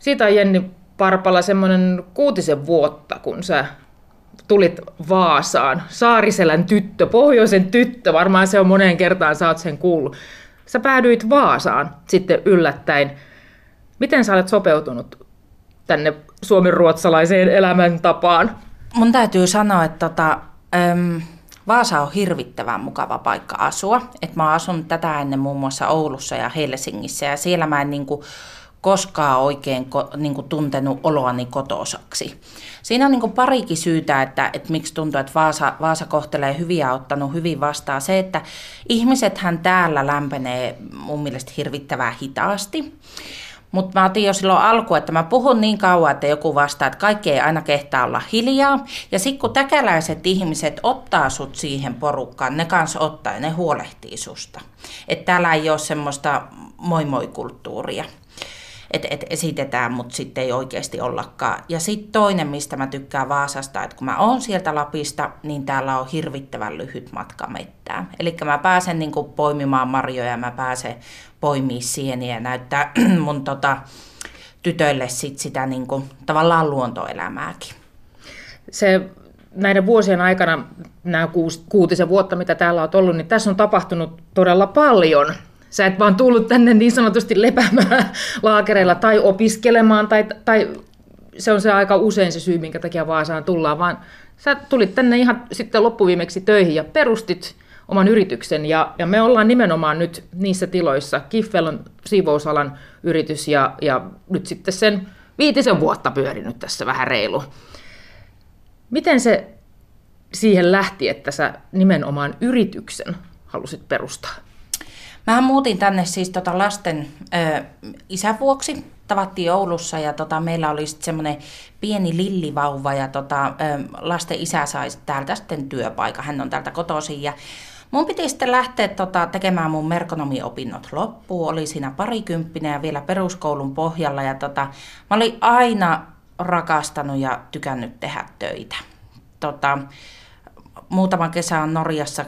Siitä on Jenni Parpala semmoinen kuutisen vuotta, kun sä tulit Vaasaan. Saariselän tyttö, pohjoisen tyttö, varmaan se on moneen kertaan, sä oot sen kuullut. Sä päädyit Vaasaan sitten yllättäen. Miten sä olet sopeutunut tänne suomenruotsalaiseen elämäntapaan? Mun täytyy sanoa, että tota, äm, Vaasa on hirvittävän mukava paikka asua. Et mä oon asunut tätä ennen muun muassa Oulussa ja Helsingissä ja siellä mä en niinku koskaan oikein ko, niinku tuntenut oloani kotosaksi. Siinä on niinku parikin syytä, että, että miksi tuntuu, että Vaasa, Vaasa kohtelee hyvin ja ottanut hyvin vastaan. Se, että ihmisethän täällä lämpenee mun mielestä hirvittävän hitaasti. Mutta mä otin jo silloin alku, että mä puhun niin kauan, että joku vastaa, että kaikki ei aina kehtaa olla hiljaa. Ja sitten kun täkäläiset ihmiset ottaa sut siihen porukkaan, ne kanssa ottaa ja ne huolehtii susta. Että täällä ei ole semmoista moi moi kulttuuria että et esitetään, mutta sitten ei oikeasti ollakaan. Ja sitten toinen, mistä mä tykkään Vaasasta, että kun mä oon sieltä Lapista, niin täällä on hirvittävän lyhyt matka mettään. Eli mä pääsen niin kuin poimimaan marjoja, mä pääsen poimii sieniä ja näyttää mun tota, tytöille sit sitä niin kuin, tavallaan luontoelämääkin. Se näiden vuosien aikana, nämä kuutisen vuotta, mitä täällä on ollut, niin tässä on tapahtunut todella paljon. Sä et vaan tullut tänne niin sanotusti lepäämään laakereilla tai opiskelemaan, tai, tai se on se aika usein se syy, minkä takia Vaasaan tullaan, vaan sä tulit tänne ihan sitten loppuviimeksi töihin ja perustit oman yrityksen. Ja, ja me ollaan nimenomaan nyt niissä tiloissa. Kiffel on siivousalan yritys ja, ja nyt sitten sen viitisen vuotta pyörinyt tässä vähän reilu. Miten se siihen lähti, että sä nimenomaan yrityksen halusit perustaa? Mä muutin tänne siis tota lasten ö, isän vuoksi. Tavattiin Oulussa ja tota, meillä oli sitten semmoinen pieni lillivauva ja tota, ö, lasten isä sai täältä sitten työpaikan. Hän on täältä kotoisin ja Mun piti sitten lähteä tota, tekemään mun merkonomiopinnot loppuun. Oli siinä parikymppinen ja vielä peruskoulun pohjalla. Ja tota, mä olin aina rakastanut ja tykännyt tehdä töitä. Tota, muutama kesä on Norjassa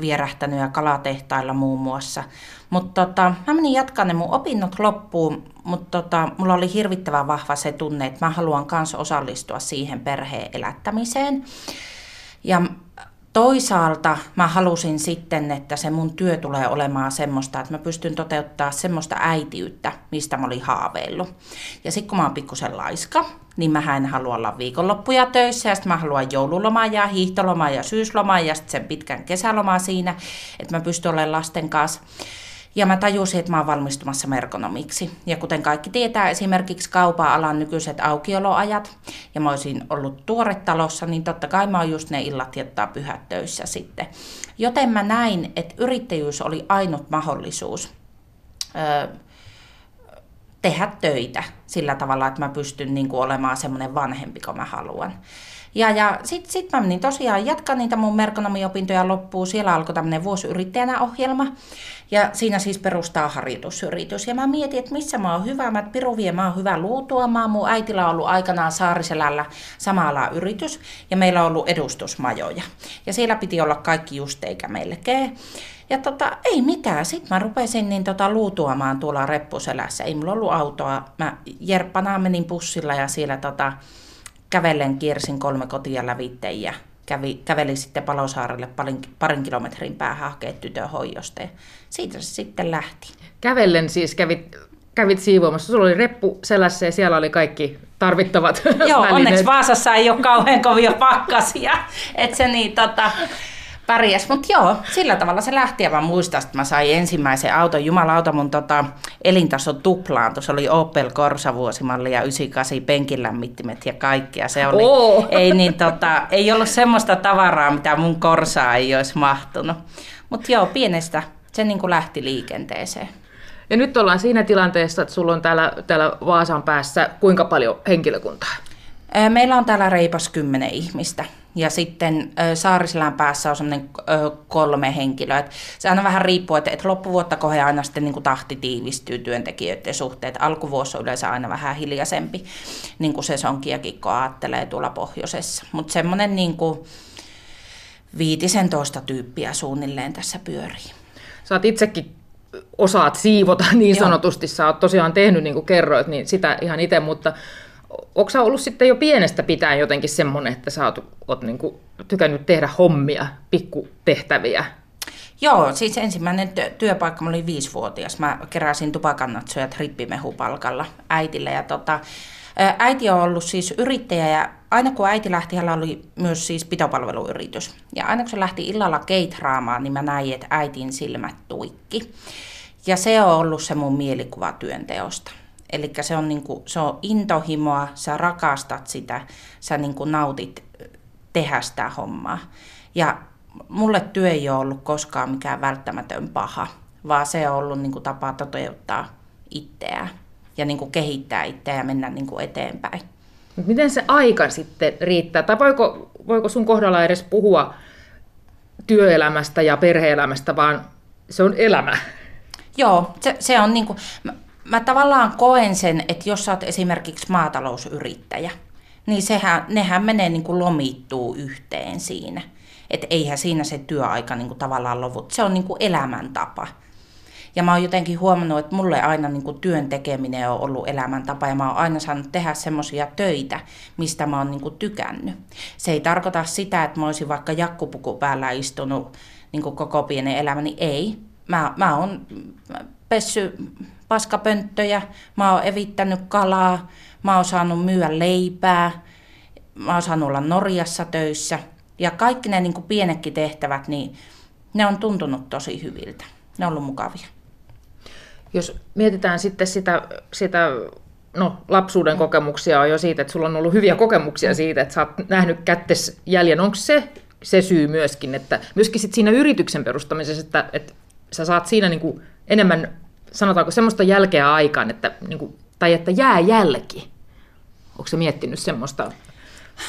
vierähtänyt ja kalatehtailla muun muassa. Mutta tota, mä menin jatkaa ne mun opinnot loppuun, mutta tota, mulla oli hirvittävän vahva se tunne, että mä haluan kanssa osallistua siihen perheen elättämiseen. Ja toisaalta mä halusin sitten, että se mun työ tulee olemaan semmoista, että mä pystyn toteuttaa semmoista äitiyttä, mistä mä olin haaveillut. Ja sitten kun mä oon pikkusen laiska, niin mä en halua olla viikonloppuja töissä ja sitten mä haluan joululomaa ja hiihtolomaa ja syyslomaa ja sitten sen pitkän kesälomaa siinä, että mä pystyn olemaan lasten kanssa. Ja mä tajusin, että mä oon valmistumassa merkonomiksi. Ja kuten kaikki tietää, esimerkiksi kaupan alan nykyiset aukioloajat, ja mä olisin ollut talossa, niin totta kai mä oon just ne illat jättää pyhät töissä sitten. Joten mä näin, että yrittäjyys oli ainut mahdollisuus öö, tehdä töitä sillä tavalla, että mä pystyn niin kuin olemaan semmoinen vanhempi kuin mä haluan. Ja, ja sitten sit mä menin tosiaan jatkaa niitä mun merkonomiopintoja loppuun. Siellä alkoi tämmöinen vuosiyrittäjänä ohjelma. Ja siinä siis perustaa harjoitusyritys. Ja mä mietin, että missä mä oon hyvä. Mä Piru vie, mä oon hyvä luutuamaan. Mun äitillä on ollut aikanaan Saariselällä samalla yritys. Ja meillä on ollut edustusmajoja. Ja siellä piti olla kaikki just eikä melkein. Ja tota, ei mitään. Sitten mä rupesin niin tota luutuamaan tuolla reppuselässä. Ei mulla ollut autoa. Mä jerppanaan menin bussilla ja siellä tota, kävellen kiersin kolme kotia lävitse ja kävi, käveli sitten Palosaarelle parin, parin kilometrin päähän hakea tytön hoidosta. Ja siitä se sitten lähti. Kävellen siis kävit, kävit siivoamassa. Sulla oli reppu selässä ja siellä oli kaikki tarvittavat Joo, välineet. onneksi Vaasassa ei ole kauhean kovia pakkasia. Että se niin, tota, pärjäs. Mutta joo, sillä tavalla se lähti. Ja mä muistan, että mä sain ensimmäisen auton. Jumalauta, mun tota, elintaso tuplaantui. Se oli Opel Corsa vuosimalli ja 98 penkilämmittimet ja kaikkea. Se oli, oh. ei, niin, tota, ei ollut semmoista tavaraa, mitä mun Corsaa ei olisi mahtunut. Mutta joo, pienestä se niin kuin lähti liikenteeseen. Ja nyt ollaan siinä tilanteessa, että sulla on täällä, täällä Vaasan päässä kuinka paljon henkilökuntaa? Meillä on täällä reipas kymmenen ihmistä. Ja sitten Saariselän päässä on semmoinen kolme henkilöä. Et se aina vähän riippuu, että, että loppuvuotta kohdalla aina sitten niin kuin tahti tiivistyy työntekijöiden suhteet. Alkuvuosi on yleensä aina vähän hiljaisempi, niin kuin sesonkiakin, kun ajattelee tuolla pohjoisessa. Mutta semmoinen niin kuin viitisen toista tyyppiä suunnilleen tässä pyörii. Sä oot itsekin osaat siivota niin sanotusti. Sä oot tosiaan tehnyt, niin kuin kerroit, niin sitä ihan itse, mutta onko ollut sitten jo pienestä pitäen jotenkin semmoinen, että sä oot, oot niin kuin tykännyt tehdä hommia, pikkutehtäviä? Joo, siis ensimmäinen työpaikka, mä olin viisivuotias. Mä keräsin tupakannatsoja trippimehupalkalla äitille. Ja tota, äiti on ollut siis yrittäjä ja aina kun äiti lähti, hänellä oli myös siis pitopalveluyritys. Ja aina kun se lähti illalla keitraamaan, niin mä näin, että äitin silmät tuikki. Ja se on ollut se mun mielikuva työnteosta. Eli se on, niinku, se on intohimoa, sä rakastat sitä, sä niinku nautit tehdä sitä hommaa. Ja mulle työ ei ole ollut koskaan mikään välttämätön paha, vaan se on ollut niinku tapa toteuttaa itseään ja niinku kehittää itseään ja mennä niinku eteenpäin. Miten se aika sitten riittää? Tai voiko, voiko sun kohdalla edes puhua työelämästä ja perheelämästä, vaan se on elämä? Joo, se, se on niin kuin, mä, tavallaan koen sen, että jos sä oot esimerkiksi maatalousyrittäjä, niin sehän, nehän menee niin kuin lomittuu yhteen siinä. Että eihän siinä se työaika niin kuin tavallaan lovu. Se on niin kuin elämäntapa. Ja mä oon jotenkin huomannut, että mulle aina niin kuin työn tekeminen on ollut elämäntapa ja mä oon aina saanut tehdä semmoisia töitä, mistä mä oon niin kuin tykännyt. Se ei tarkoita sitä, että mä olisin vaikka jakkupuku päällä istunut niin kuin koko pienen elämäni. Ei. Mä, mä oon pessy paskapönttöjä, mä oon evittänyt kalaa, mä oon saanut myyä leipää, mä oon saanut olla Norjassa töissä. Ja kaikki ne niin pienetkin tehtävät, niin ne on tuntunut tosi hyviltä. Ne on ollut mukavia. Jos mietitään sitten sitä, sitä no, lapsuuden kokemuksia on jo siitä, että sulla on ollut hyviä kokemuksia siitä, että sä oot nähnyt kättes jäljen. Onko se se syy myöskin, että myöskin sit siinä yrityksen perustamisessa, että, että sä saat siinä niin kuin enemmän, sanotaanko semmoista jälkeä aikaan, että, niin kuin, tai että jää jälki. Onko se miettinyt semmoista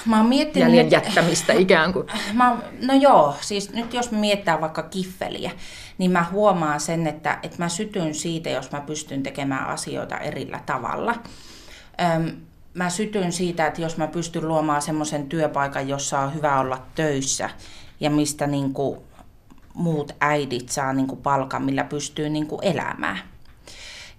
Mä oon miettinyt, jäljen jättämistä ikään kuin? Mä, no joo, siis nyt jos miettää vaikka kiffeliä, niin mä huomaan sen, että, että mä sytyn siitä, jos mä pystyn tekemään asioita erillä tavalla. Öm, mä sytyn siitä, että jos mä pystyn luomaan semmoisen työpaikan, jossa on hyvä olla töissä ja mistä niin kuin muut äidit saa niin kuin palkan, millä pystyy niin kuin elämään.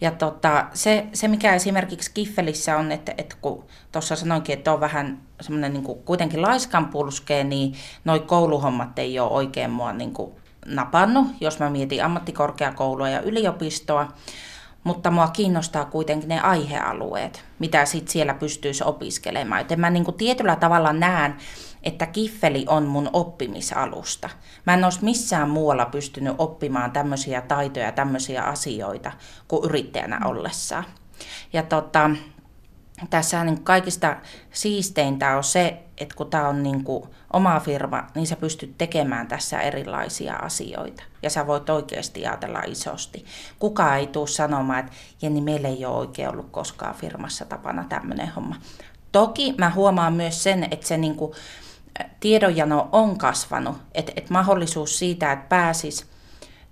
Ja tota, se, se, mikä esimerkiksi Kiffelissä on, että, että kun tuossa sanoinkin, että on vähän semmoinen niin kuitenkin laiskan pulskee, niin noi kouluhommat ei ole oikein mua niin kuin napannut, jos mä mietin ammattikorkeakoulua ja yliopistoa. Mutta mua kiinnostaa kuitenkin ne aihealueet, mitä sit siellä pystyisi opiskelemaan. Joten mä niin kuin tietyllä tavalla näen, että kiffeli on mun oppimisalusta. Mä en olisi missään muualla pystynyt oppimaan tämmöisiä taitoja, tämmöisiä asioita kuin yrittäjänä ollessaan. Ja tota, tässä niin kaikista siisteintä on se, että kun tämä on niin kuin oma firma, niin sä pystyt tekemään tässä erilaisia asioita. Ja sä voit oikeasti ajatella isosti. Kuka ei tule sanomaan, että Jenni, meillä ei ole oikein ollut koskaan firmassa tapana tämmöinen homma. Toki mä huomaan myös sen, että se niin kuin tiedonjano on kasvanut, että, että mahdollisuus siitä, että pääsis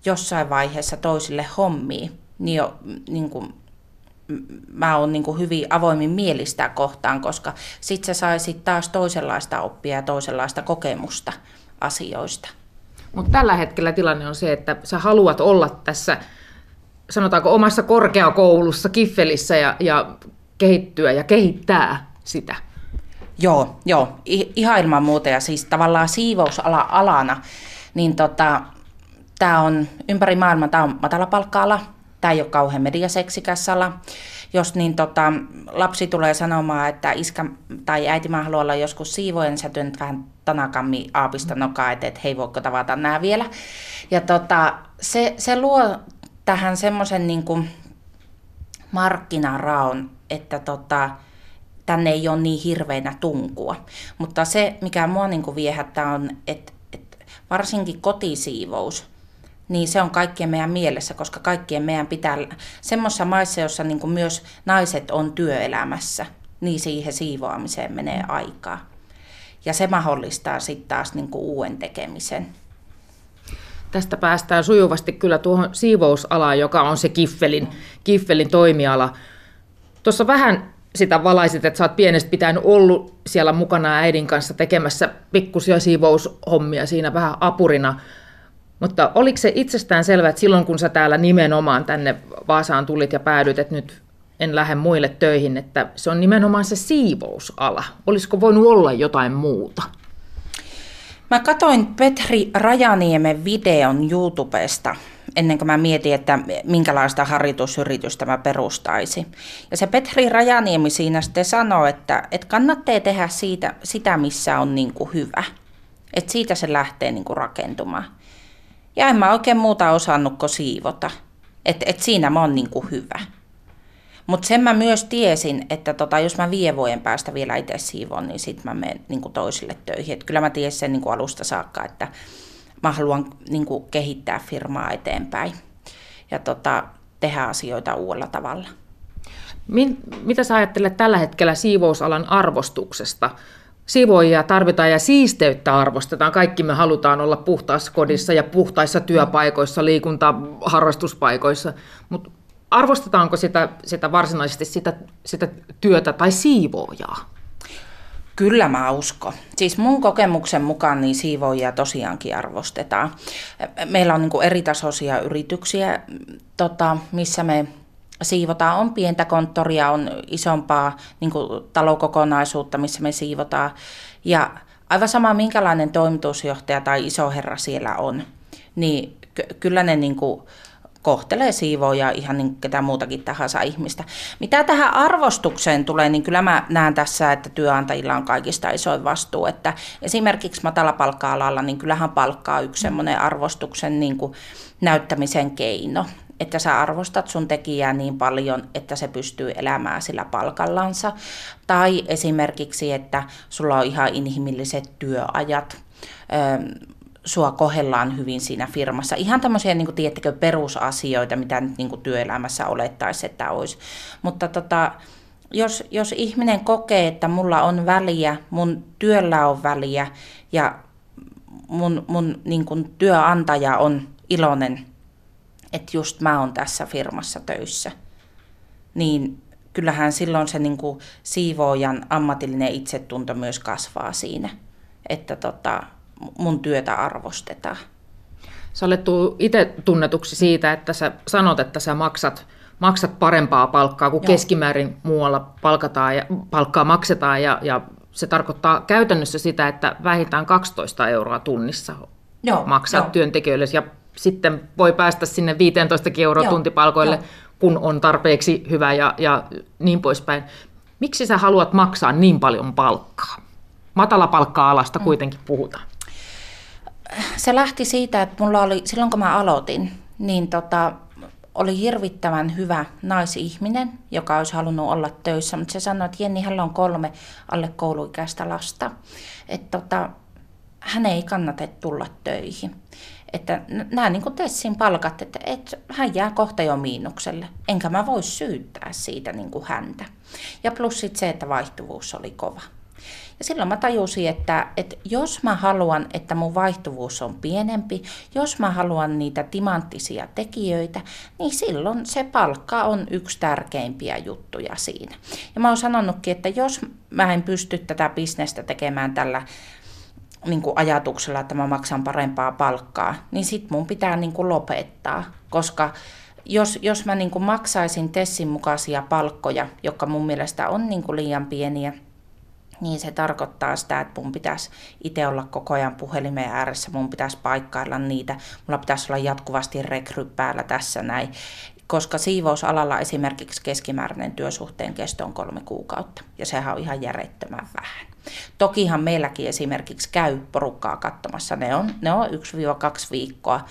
jossain vaiheessa toisille hommiin, niin, jo, niin kuin, mä oon niin hyvin avoimin mielistä kohtaan, koska sit sä saisit taas toisenlaista oppia ja toisenlaista kokemusta asioista. Mutta tällä hetkellä tilanne on se, että sä haluat olla tässä, sanotaanko omassa korkeakoulussa, kiffelissä ja, ja kehittyä ja kehittää sitä. Joo, joo, ihan ilman muuta. Ja siis tavallaan siivousala alana, niin tota, tämä on ympäri maailmaa, tämä on matalapalkka-ala, tämä ei ole kauhean mediaseksikäs ala. Jos niin tota, lapsi tulee sanomaan, että iskä tai äiti mä haluan olla joskus siivoja, niin sä työnnät vähän tanakammi aapista nokaa, että et, hei voiko tavata nämä vielä. Ja tota, se, se luo tähän semmoisen niin markkinaraon, että tota, tänne ei ole niin hirveänä tunkua. Mutta se, mikä mua niin kuin viehättää on, että, että varsinkin kotisiivous, niin se on kaikkien meidän mielessä, koska kaikkien meidän pitää, semmoisessa maissa, jossa niin kuin myös naiset on työelämässä, niin siihen siivoamiseen menee aikaa. Ja se mahdollistaa sitten taas niin kuin uuden tekemisen. Tästä päästään sujuvasti kyllä tuohon siivousalaan, joka on se Kiffelin. Kiffelin toimiala. Tuossa vähän sitä valaisit, että sä oot pienestä pitäen ollut siellä mukana äidin kanssa tekemässä pikkusia siivoushommia siinä vähän apurina. Mutta oliko se itsestään selvä, että silloin kun sä täällä nimenomaan tänne Vaasaan tulit ja päädyit, että nyt en lähde muille töihin, että se on nimenomaan se siivousala. Olisiko voinut olla jotain muuta? Mä katoin Petri Rajaniemen videon YouTubesta ennen kuin mä mietin, että minkälaista harjoitusyritystä mä perustaisin. Ja se Petri Rajaniemi siinä sitten sanoi, että, että kannattaa tehdä siitä, sitä, missä on niin kuin hyvä. Että siitä se lähtee niin kuin rakentumaan. Ja en mä oikein muuta osannut kuin siivota. Että et siinä mä oon niin kuin hyvä. Mutta sen mä myös tiesin, että tota, jos mä viiden vuoden päästä vielä itse siivon, niin sitten mä menen niin toisille töihin. Et kyllä mä tiesin sen niin alusta saakka, että mä haluan niin kuin kehittää firmaa eteenpäin ja tota, tehdä asioita uudella tavalla. Mitä sä ajattelet tällä hetkellä siivousalan arvostuksesta? Siivoojia tarvitaan ja siisteyttä arvostetaan. Kaikki me halutaan olla puhtaassa kodissa ja puhtaissa työpaikoissa, liikunta, harrastuspaikoissa. Mutta arvostetaanko sitä, sitä varsinaisesti sitä, sitä työtä tai siivoojaa? Kyllä mä uskon. Siis mun kokemuksen mukaan niin siivoojia tosiaankin arvostetaan. Meillä on niin eri tasoisia yrityksiä, tota, missä me siivotaan. On pientä konttoria, on isompaa niin talokokonaisuutta, missä me siivotaan. Ja aivan sama, minkälainen toimitusjohtaja tai isoherra siellä on, niin kyllä ne niin kuin, kohtelee siivoja ihan niin ketä muutakin tahansa ihmistä. Mitä tähän arvostukseen tulee, niin kyllä mä näen tässä, että työnantajilla on kaikista isoin vastuu. Että esimerkiksi matalapalkka-alalla, niin kyllähän palkkaa yksi semmoinen arvostuksen niin kuin näyttämisen keino että sä arvostat sun tekijää niin paljon, että se pystyy elämään sillä palkallansa. Tai esimerkiksi, että sulla on ihan inhimilliset työajat sua kohellaan hyvin siinä firmassa. Ihan tämmöisiä, niin kuin, perusasioita, mitä nyt niin työelämässä olettaisi, että olisi. Mutta tota, jos, jos ihminen kokee, että mulla on väliä, mun työllä on väliä ja mun, mun niin kuin työantaja on iloinen, että just mä oon tässä firmassa töissä, niin kyllähän silloin se niin kuin siivoojan ammatillinen itsetunto myös kasvaa siinä. Että tota, mun työtä arvostetaan. Sä olet itse tunnetuksi siitä, että sä sanot, että sä maksat, maksat parempaa palkkaa kuin Joo. keskimäärin muualla palkataan ja, palkkaa maksetaan ja, ja se tarkoittaa käytännössä sitä, että vähintään 12 euroa tunnissa Joo, maksat jo. työntekijöille ja sitten voi päästä sinne 15 euroa Joo, tuntipalkoille, jo. kun on tarpeeksi hyvä ja, ja niin poispäin. Miksi sä haluat maksaa niin paljon palkkaa? Matalapalkka-alasta mm. kuitenkin puhutaan se lähti siitä, että mulla oli, silloin kun mä aloitin, niin tota, oli hirvittävän hyvä naisihminen, joka olisi halunnut olla töissä, mutta se sanoi, että Jenni, hänellä on kolme alle kouluikäistä lasta. Että tota, hän ei kannata tulla töihin. Että nämä niin Tessin palkat, että, että hän jää kohta jo miinukselle. Enkä mä voi syyttää siitä niin kuin häntä. Ja plus sit se, että vaihtuvuus oli kova. Ja silloin mä tajusin, että, että jos mä haluan, että mun vaihtuvuus on pienempi, jos mä haluan niitä timanttisia tekijöitä, niin silloin se palkka on yksi tärkeimpiä juttuja siinä. Ja mä oon sanonutkin, että jos mä en pysty tätä bisnestä tekemään tällä niin kuin ajatuksella, että mä maksan parempaa palkkaa, niin sit mun pitää niin kuin lopettaa, koska jos, jos mä niin kuin maksaisin Tessin mukaisia palkkoja, jotka mun mielestä on niin kuin liian pieniä, niin se tarkoittaa sitä, että mun pitäisi itse olla koko ajan puhelimeen ääressä, mun pitäisi paikkailla niitä, mulla pitäisi olla jatkuvasti rekry päällä tässä näin, koska siivousalalla esimerkiksi keskimääräinen työsuhteen kesto on kolme kuukautta, ja sehän on ihan järjettömän vähän. Tokihan meilläkin esimerkiksi käy porukkaa katsomassa, ne on, ne on 1-2 viikkoa,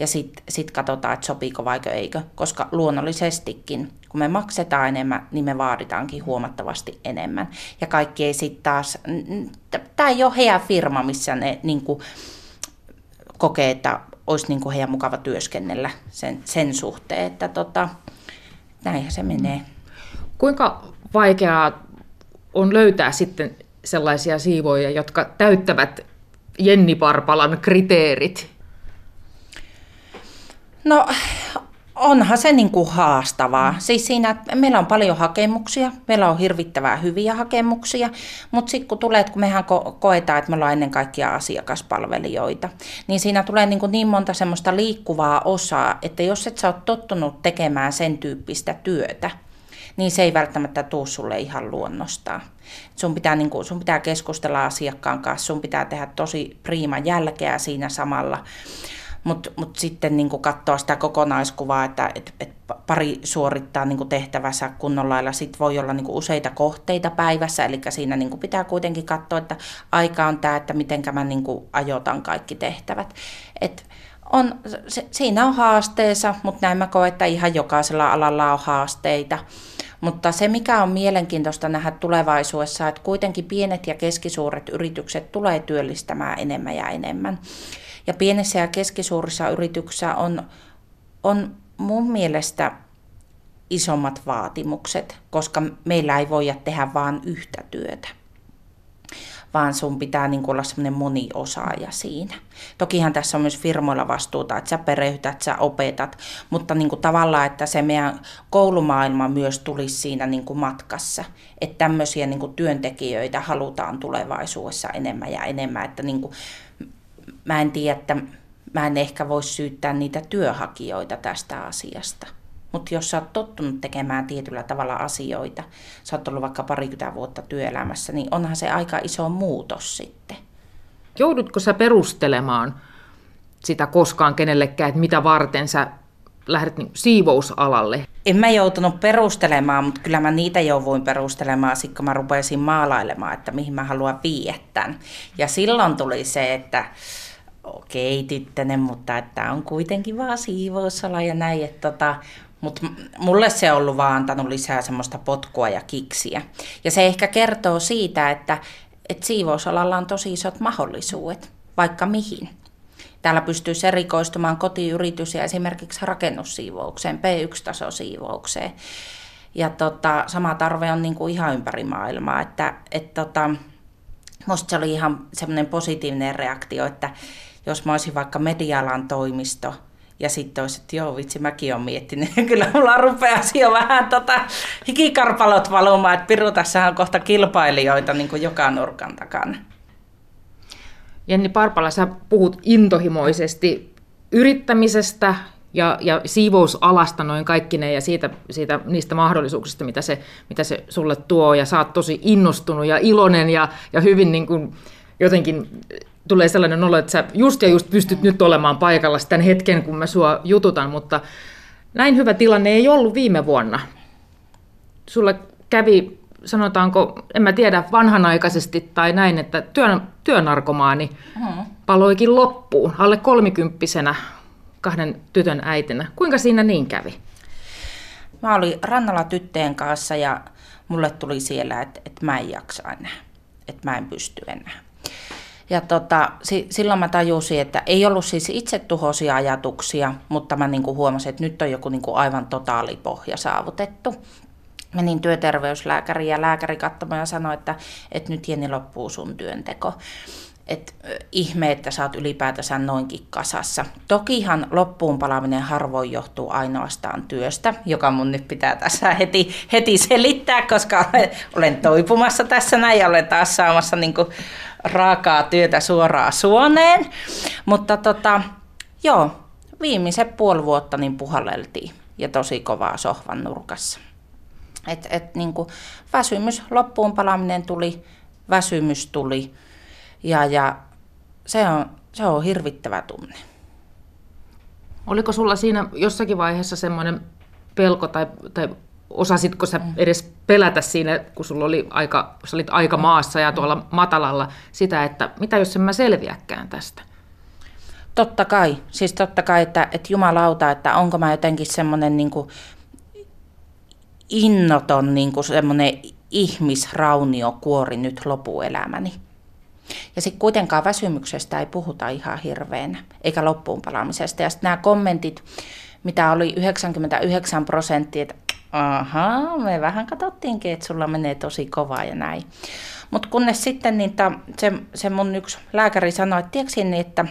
ja sitten sit katsotaan, että sopiiko vaiko eikö, koska luonnollisestikin, kun me maksetaan enemmän, niin me vaaditaankin huomattavasti enemmän. Ja kaikki ei sitten taas, tämä ei ole heidän firma, missä ne niin kuin, kokee, että olisi niin kuin heidän mukava työskennellä sen, sen suhteen, että tota, näinhän se menee. Kuinka vaikeaa on löytää sitten sellaisia siivoja, jotka täyttävät Jenni Parpalan kriteerit? No onhan se niin kuin haastavaa. Siis siinä, että meillä on paljon hakemuksia, meillä on hirvittävää hyviä hakemuksia, mutta sitten kun tulee, kun mehän ko- koetaan, että me ollaan ennen kaikkea asiakaspalvelijoita, niin siinä tulee niin, kuin niin monta semmoista liikkuvaa osaa, että jos et sä oot tottunut tekemään sen tyyppistä työtä, niin se ei välttämättä tuu sulle ihan luonnostaan. Sun pitää, niin kuin, sun pitää keskustella asiakkaan kanssa, sun pitää tehdä tosi priima jälkeä siinä samalla. Mutta mut sitten niin katsoa sitä kokonaiskuvaa, että et, et pari suorittaa niin tehtävänsä kunnolla lailla. Sitten voi olla niin useita kohteita päivässä, eli siinä niin pitää kuitenkin katsoa, että aika on tämä, että miten mä niin ajotan kaikki tehtävät. Et on, se, siinä on haasteensa, mutta näin mä koen, että ihan jokaisella alalla on haasteita. Mutta se, mikä on mielenkiintoista nähdä tulevaisuudessa, että kuitenkin pienet ja keskisuuret yritykset tulee työllistämään enemmän ja enemmän. Ja pienessä ja keskisuurissa yrityksissä on, on mun mielestä isommat vaatimukset, koska meillä ei voida tehdä vain yhtä työtä vaan sun pitää niin olla semmoinen moniosaaja siinä. Tokihan tässä on myös firmoilla vastuuta, että sä perehdytät, sä opetat, mutta niin kuin tavallaan, että se meidän koulumaailma myös tulisi siinä niin kuin matkassa. Että tämmöisiä niin kuin työntekijöitä halutaan tulevaisuudessa enemmän ja enemmän, että niin kuin mä en tiedä, että mä en ehkä voi syyttää niitä työhakijoita tästä asiasta. Mutta jos sä oot tottunut tekemään tietyllä tavalla asioita, sä oot ollut vaikka parikymmentä vuotta työelämässä, niin onhan se aika iso muutos sitten. Joudutko sä perustelemaan sitä koskaan kenellekään, että mitä varten sä lähdet niin siivousalalle? En mä joutunut perustelemaan, mutta kyllä mä niitä jouduin perustelemaan, sit kun mä rupesin maalailemaan, että mihin mä haluan viettän. Ja silloin tuli se, että okei tyttönen, mutta että on kuitenkin vaan siivousala ja näin, että tota, mutta mulle se on ollut vaan antanut lisää semmoista potkua ja kiksiä. Ja se ehkä kertoo siitä, että, että siivousalalla on tosi isot mahdollisuudet, vaikka mihin. Täällä pystyy erikoistumaan kotiyritys ja esimerkiksi rakennussiivoukseen, P1-tasosiivoukseen. Ja tota, sama tarve on niin kuin ihan ympäri maailmaa. Että, et tota, musta se oli ihan semmoinen positiivinen reaktio, että jos mä olisin vaikka medialan toimisto – ja sitten olisi, että joo vitsi, mäkin olen miettinyt. Kyllä mulla rupeaa jo vähän tota, hikikarpalot valumaan, että Piru tässä on kohta kilpailijoita niin kuin joka nurkan takana. Jenni Parpala, sä puhut intohimoisesti yrittämisestä ja, ja siivousalasta noin kaikkineen ja siitä, siitä, niistä mahdollisuuksista, mitä se, mitä se sulle tuo. Ja sä oot tosi innostunut ja iloinen ja, ja hyvin niin kuin, jotenkin tulee sellainen olo, että sä just ja just pystyt nyt olemaan paikalla tämän hetken, kun mä sua jututan, mutta näin hyvä tilanne ei ollut viime vuonna. Sulle kävi, sanotaanko, en mä tiedä, vanhanaikaisesti tai näin, että työn, työnarkomaani mm-hmm. paloikin loppuun alle kolmikymppisenä kahden tytön äitinä. Kuinka siinä niin kävi? Mä olin rannalla tytteen kanssa ja mulle tuli siellä, että, että mä en jaksa enää, että mä en pysty enää. Ja tota, si, silloin mä tajusin, että ei ollut siis itse tuhoisia ajatuksia, mutta mä niinku huomasin, että nyt on joku niinku aivan totaalipohja saavutettu. Menin työterveyslääkäriin ja lääkäri katsomaan ja sanoi, että, että nyt Jenni loppuu sun työnteko. Et, ihme, että sä oot ylipäätänsä noinkin kasassa. Tokihan loppuun palaminen harvoin johtuu ainoastaan työstä, joka mun nyt pitää tässä heti, heti selittää, koska olen, toipumassa tässä näin ja olen taas saamassa niin kuin, raakaa työtä suoraan suoneen. Mutta tota, joo, viimeiset puoli vuotta niin puhalleltiin ja tosi kovaa sohvan nurkassa. Et, et, niin kuin väsymys, loppuun palaminen tuli, väsymys tuli ja, ja se, on, se on hirvittävä tunne. Oliko sulla siinä jossakin vaiheessa semmoinen pelko tai, tai osasitko sä mm. edes pelätä siinä, kun sulla oli aika, sä olit aika mm. maassa ja tuolla matalalla, sitä, että mitä jos en mä selviäkään tästä? Totta kai. Siis totta kai, että, että jumalauta, että onko mä jotenkin semmoinen niin innoton niin semmoinen ihmisrauniokuori nyt lopuelämäni. Ja sitten kuitenkaan väsymyksestä ei puhuta ihan hirveänä, eikä loppuun palaamisesta. Ja sitten nämä kommentit, mitä oli 99 prosenttia, että ahaa, me vähän katsottiinkin, että sulla menee tosi kovaa ja näin. Mutta kunnes sitten niin ta, se, se mun yksi lääkäri sanoi, että tiedätkö niin, että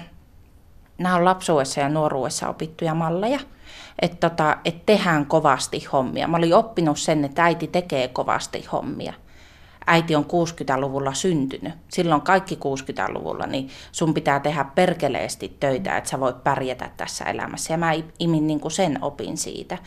nämä on lapsuudessa ja nuoruudessa opittuja malleja. Että tota, et tehdään kovasti hommia. Mä olin oppinut sen, että äiti tekee kovasti hommia. Äiti on 60-luvulla syntynyt. Silloin kaikki 60-luvulla, niin sun pitää tehdä perkeleesti töitä, että sä voit pärjätä tässä elämässä. Ja mä imin niin kuin sen opin siitä.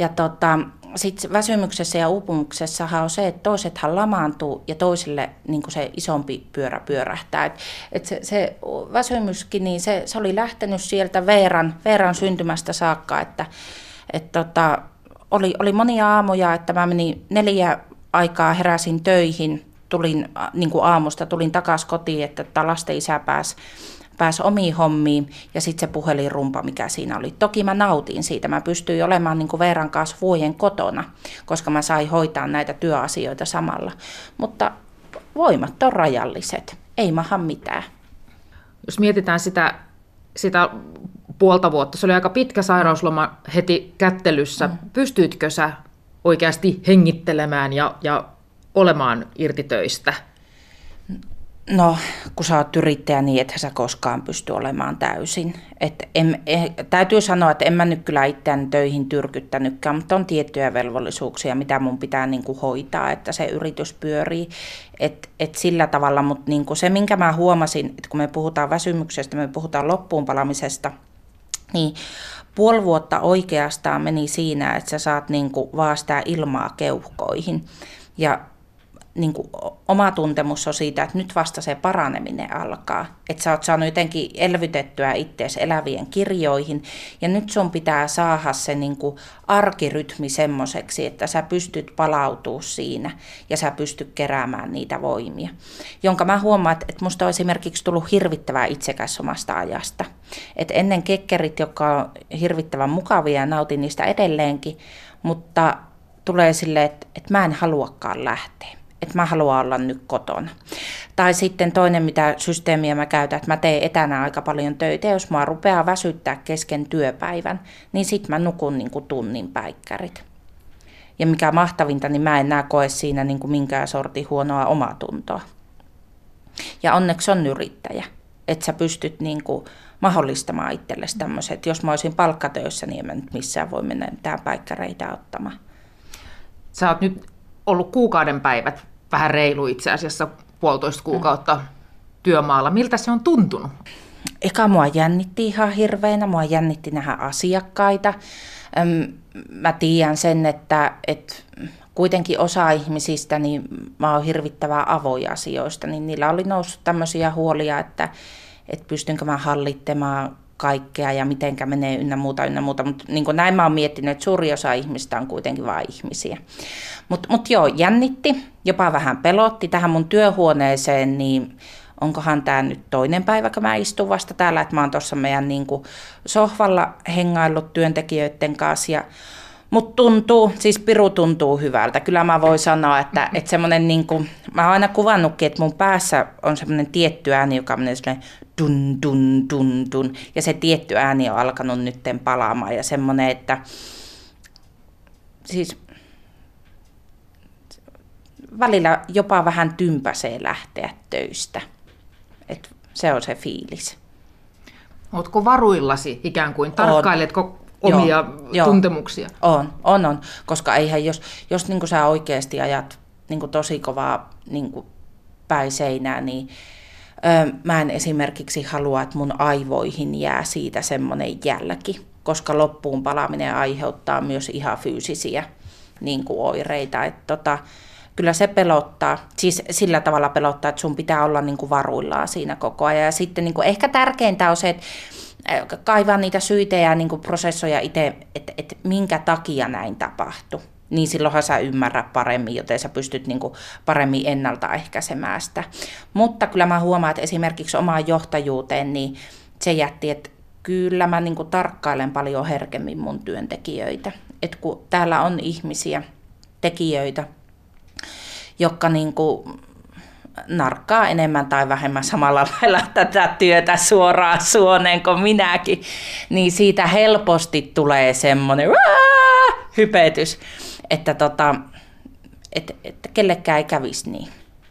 Ja tota, sitten väsymyksessä ja uupumuksessahan on se, että toisethan lamaantuu ja toisille niin se isompi pyörä pyörähtää. Et, et se, se väsymyskin, niin se, se oli lähtenyt sieltä Veeran, Veeran syntymästä saakka, että et tota, oli, oli monia aamuja, että mä menin neljä aikaa heräsin töihin, tulin niin aamusta, tulin takaisin kotiin, että lasten isä pääsi pääsi omiin hommiin ja sitten se puhelinrumpa, mikä siinä oli. Toki mä nautin siitä, mä pystyin olemaan niin kuin Veeran kanssa vuoden kotona, koska mä sain hoitaa näitä työasioita samalla. Mutta voimat on rajalliset, ei maha mitään. Jos mietitään sitä, sitä puolta vuotta, se oli aika pitkä sairausloma heti kättelyssä. Mm. Pystyitkö sä oikeasti hengittelemään ja, ja olemaan irti töistä? No, kun sä oot yrittäjä niin, että sä koskaan pysty olemaan täysin. Et en, eh, täytyy sanoa, että en mä nyt kyllä itseäni töihin tyrkyttänytkään, mutta on tiettyjä velvollisuuksia, mitä mun pitää niin kuin hoitaa, että se yritys pyörii. Et, et sillä tavalla, mutta niin kuin se, minkä mä huomasin, että kun me puhutaan väsymyksestä, me puhutaan loppuun palamisesta, niin puoli vuotta oikeastaan meni siinä, että sä saat niin kuin vaan sitä ilmaa keuhkoihin. Ja niin kuin oma tuntemus on siitä, että nyt vasta se paraneminen alkaa. Että sä oot saanut jotenkin elvytettyä ittees elävien kirjoihin ja nyt sun pitää saada se niin kuin arkirytmi semmoiseksi, että sä pystyt palautuu siinä ja sä pystyt keräämään niitä voimia. Jonka mä huomaan, että musta on esimerkiksi tullut hirvittävää itsekäs omasta ajasta. Että ennen kekkerit, jotka on hirvittävän mukavia ja nautin niistä edelleenkin, mutta tulee silleen, että, että mä en haluakaan lähteä että mä haluan olla nyt kotona. Tai sitten toinen, mitä systeemiä mä käytän, että mä teen etänä aika paljon töitä. Jos mä rupeaa väsyttää kesken työpäivän, niin sit mä nukun niin kuin tunnin päikkärit. Ja mikä mahtavinta, niin mä en näe koe siinä niin kuin minkään sortin huonoa omatuntoa. Ja onneksi on yrittäjä, että sä pystyt niin kuin mahdollistamaan itsellesi tämmöiset. jos mä olisin palkkatöissä, niin en mä nyt missään voi mennä mitään päikkäreitä ottamaan. Sä oot nyt ollut kuukauden päivät vähän reilu itse asiassa puolitoista kuukautta mm. työmaalla. Miltä se on tuntunut? Eka mua jännitti ihan hirveänä, mua jännitti nähdä asiakkaita. Mä tiedän sen, että, että kuitenkin osa ihmisistä, niin mä oon hirvittävää avoja asioista, niin niillä oli noussut tämmöisiä huolia, että, että pystynkö mä hallittamaan kaikkea ja mitenkä menee ynnä muuta, ynnä muuta. Mutta niin näin mä oon miettinyt, että suuri osa ihmistä on kuitenkin vain ihmisiä. Mutta mut joo, jännitti, jopa vähän pelotti tähän mun työhuoneeseen, niin onkohan tämä nyt toinen päivä, kun mä istun vasta täällä, että mä oon tuossa meidän niin sohvalla hengaillut työntekijöiden kanssa ja mutta tuntuu, siis piru tuntuu hyvältä. Kyllä mä voin sanoa, että, että semmoinen niin mä oon aina kuvannutkin, että mun päässä on semmoinen tietty ääni, joka menee semmoinen dun, dun, dun, dun. Ja se tietty ääni on alkanut nytten palaamaan ja semmoinen, että siis välillä jopa vähän tympäsee lähteä töistä. Et se on se fiilis. Oletko varuillasi ikään kuin? Tarkkailetko on. omia joo, tuntemuksia? Joo. On, on, on. Koska eihän jos, jos niin sä oikeasti ajat niin tosi kovaa niin päin seinää, niin mä en esimerkiksi halua, että mun aivoihin jää siitä semmoinen jälki, koska loppuun palaaminen aiheuttaa myös ihan fyysisiä niin kuin oireita. Että tota, kyllä se pelottaa, siis sillä tavalla pelottaa, että sun pitää olla niin kuin varuillaan siinä koko ajan. Ja sitten niin kuin ehkä tärkeintä on se, että kaivaa niitä syitä ja niin kuin prosessoja itse, että, että minkä takia näin tapahtui. Niin silloinhan sä ymmärrät paremmin, joten sä pystyt niin kuin paremmin ennaltaehkäisemään sitä. Mutta kyllä mä huomaan, että esimerkiksi omaan johtajuuteen, niin se jätti, että kyllä mä niin kuin tarkkailen paljon herkemmin mun työntekijöitä. Että kun täällä on ihmisiä, tekijöitä, jotka niin kuin narkkaa enemmän tai vähemmän samalla lailla tätä työtä suoraan suoneen kuin minäkin, niin siitä helposti tulee semmoinen hypetys, että tota, et, et kellekään ei kävisi niin.